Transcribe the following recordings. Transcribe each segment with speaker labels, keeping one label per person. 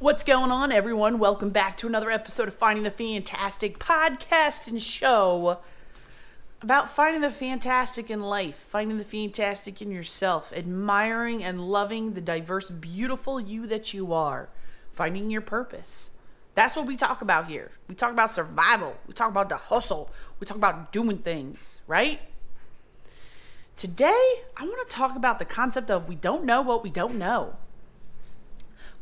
Speaker 1: What's going on, everyone? Welcome back to another episode of Finding the Fantastic podcast and show about finding the fantastic in life, finding the fantastic in yourself, admiring and loving the diverse, beautiful you that you are, finding your purpose. That's what we talk about here. We talk about survival, we talk about the hustle, we talk about doing things, right? Today, I want to talk about the concept of we don't know what we don't know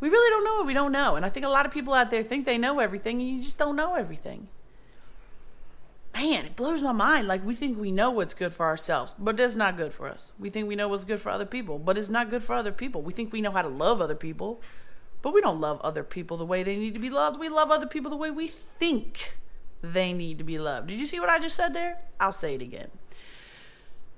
Speaker 1: we really don't know what we don't know. And I think a lot of people out there think they know everything and you just don't know everything. Man, it blows my mind. Like we think we know what's good for ourselves, but it's not good for us. We think we know what's good for other people, but it's not good for other people. We think we know how to love other people, but we don't love other people the way they need to be loved. We love other people the way we think they need to be loved. Did you see what I just said there? I'll say it again.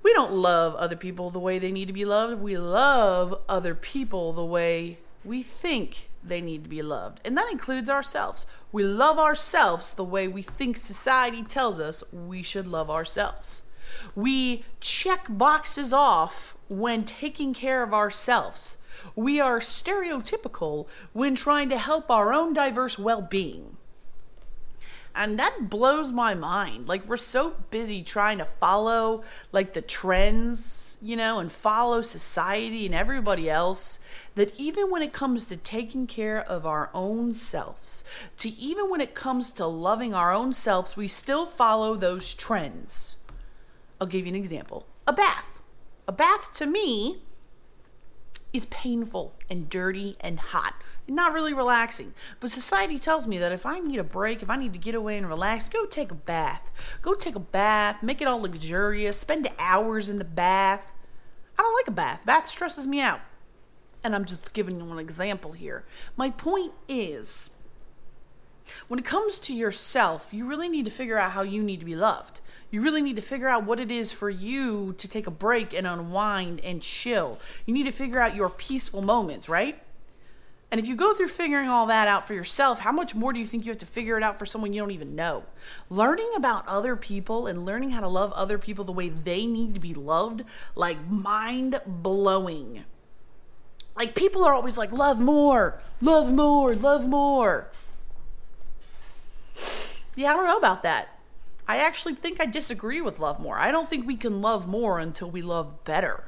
Speaker 1: We don't love other people the way they need to be loved. We love other people the way we think they need to be loved. And that includes ourselves. We love ourselves the way we think society tells us we should love ourselves. We check boxes off when taking care of ourselves. We are stereotypical when trying to help our own diverse well being. And that blows my mind. Like, we're so busy trying to follow, like, the trends, you know, and follow society and everybody else that even when it comes to taking care of our own selves, to even when it comes to loving our own selves, we still follow those trends. I'll give you an example a bath. A bath to me is painful and dirty and hot. Not really relaxing. But society tells me that if I need a break, if I need to get away and relax, go take a bath. Go take a bath, make it all luxurious, spend hours in the bath. I don't like a bath. Bath stresses me out and I'm just giving you an example here. My point is, when it comes to yourself, you really need to figure out how you need to be loved. You really need to figure out what it is for you to take a break and unwind and chill. You need to figure out your peaceful moments, right? And if you go through figuring all that out for yourself, how much more do you think you have to figure it out for someone you don't even know? Learning about other people and learning how to love other people the way they need to be loved, like mind blowing. Like people are always like, love more, love more, love more. Yeah, I don't know about that. I actually think I disagree with love more. I don't think we can love more until we love better.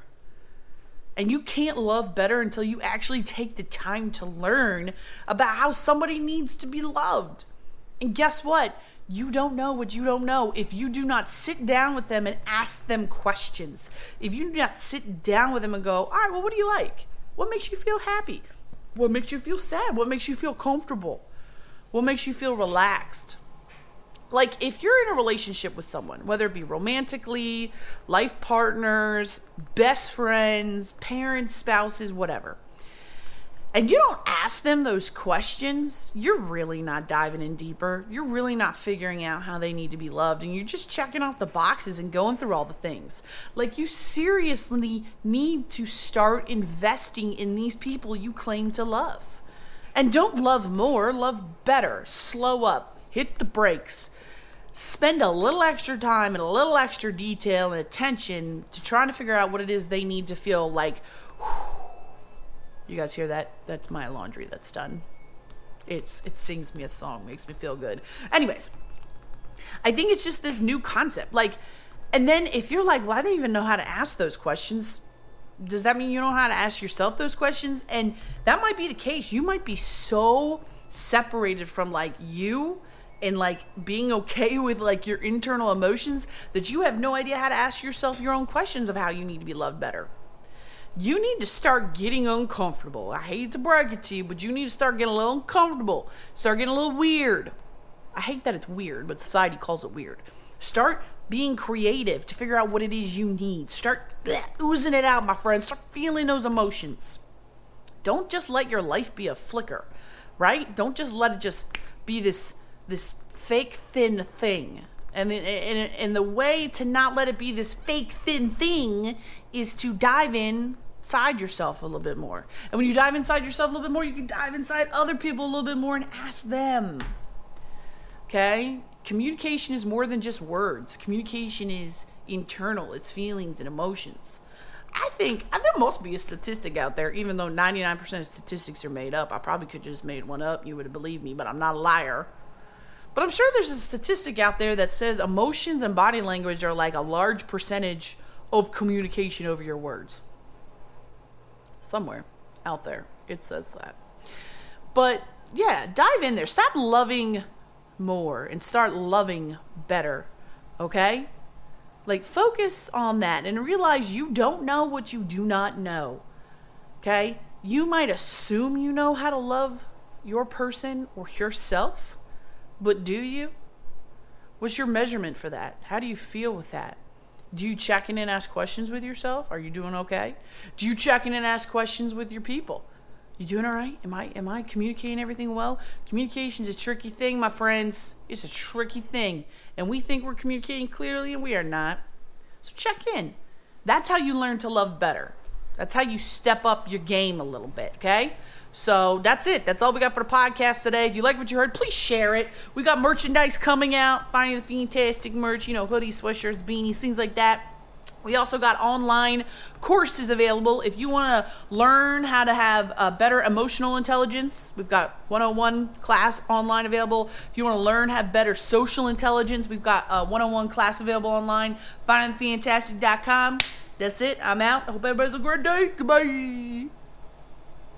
Speaker 1: And you can't love better until you actually take the time to learn about how somebody needs to be loved. And guess what? You don't know what you don't know if you do not sit down with them and ask them questions. If you do not sit down with them and go, all right, well, what do you like? What makes you feel happy? What makes you feel sad? What makes you feel comfortable? What makes you feel relaxed? Like, if you're in a relationship with someone, whether it be romantically, life partners, best friends, parents, spouses, whatever, and you don't ask them those questions, you're really not diving in deeper. You're really not figuring out how they need to be loved. And you're just checking off the boxes and going through all the things. Like, you seriously need to start investing in these people you claim to love. And don't love more, love better. Slow up, hit the brakes. Spend a little extra time and a little extra detail and attention to trying to figure out what it is they need to feel like. You guys hear that? That's my laundry that's done. It's it sings me a song, makes me feel good. Anyways, I think it's just this new concept. Like and then if you're like, "Well, I don't even know how to ask those questions." Does that mean you don't know how to ask yourself those questions? And that might be the case. You might be so separated from like you and like being okay with like your internal emotions that you have no idea how to ask yourself your own questions of how you need to be loved better you need to start getting uncomfortable. I hate to break it to you, but you need to start getting a little uncomfortable. Start getting a little weird. I hate that it's weird, but society calls it weird. Start being creative to figure out what it is you need. Start bleh, oozing it out, my friend. Start feeling those emotions. Don't just let your life be a flicker, right? Don't just let it just be this this fake thin thing. And, and, and the way to not let it be this fake thin thing is to dive in inside yourself a little bit more. And when you dive inside yourself a little bit more, you can dive inside other people a little bit more and ask them. Okay? Communication is more than just words. Communication is internal, it's feelings and emotions. I think there must be a statistic out there, even though 99% of statistics are made up. I probably could just made one up. You would have believed me, but I'm not a liar. But I'm sure there's a statistic out there that says emotions and body language are like a large percentage of communication over your words. Somewhere out there, it says that. But yeah, dive in there. Stop loving more and start loving better. Okay? Like, focus on that and realize you don't know what you do not know. Okay? You might assume you know how to love your person or yourself, but do you? What's your measurement for that? How do you feel with that? Do you check in and ask questions with yourself? Are you doing okay? Do you check in and ask questions with your people? You doing all right? Am I am I communicating everything well? Communication's a tricky thing, my friends. It's a tricky thing. And we think we're communicating clearly and we are not. So check in. That's how you learn to love better. That's how you step up your game a little bit, okay? So that's it. That's all we got for the podcast today. If you like what you heard, please share it. We got merchandise coming out. Finding the fantastic merch, you know, hoodies, sweatshirts, beanies, things like that. We also got online courses available. If you want to learn how to have a better emotional intelligence, we've got 101 class online available. If you want to learn have better social intelligence, we've got a 101 class available online. Findingthefantastic.com. That's it. I'm out. I hope everybody's a great day. Goodbye.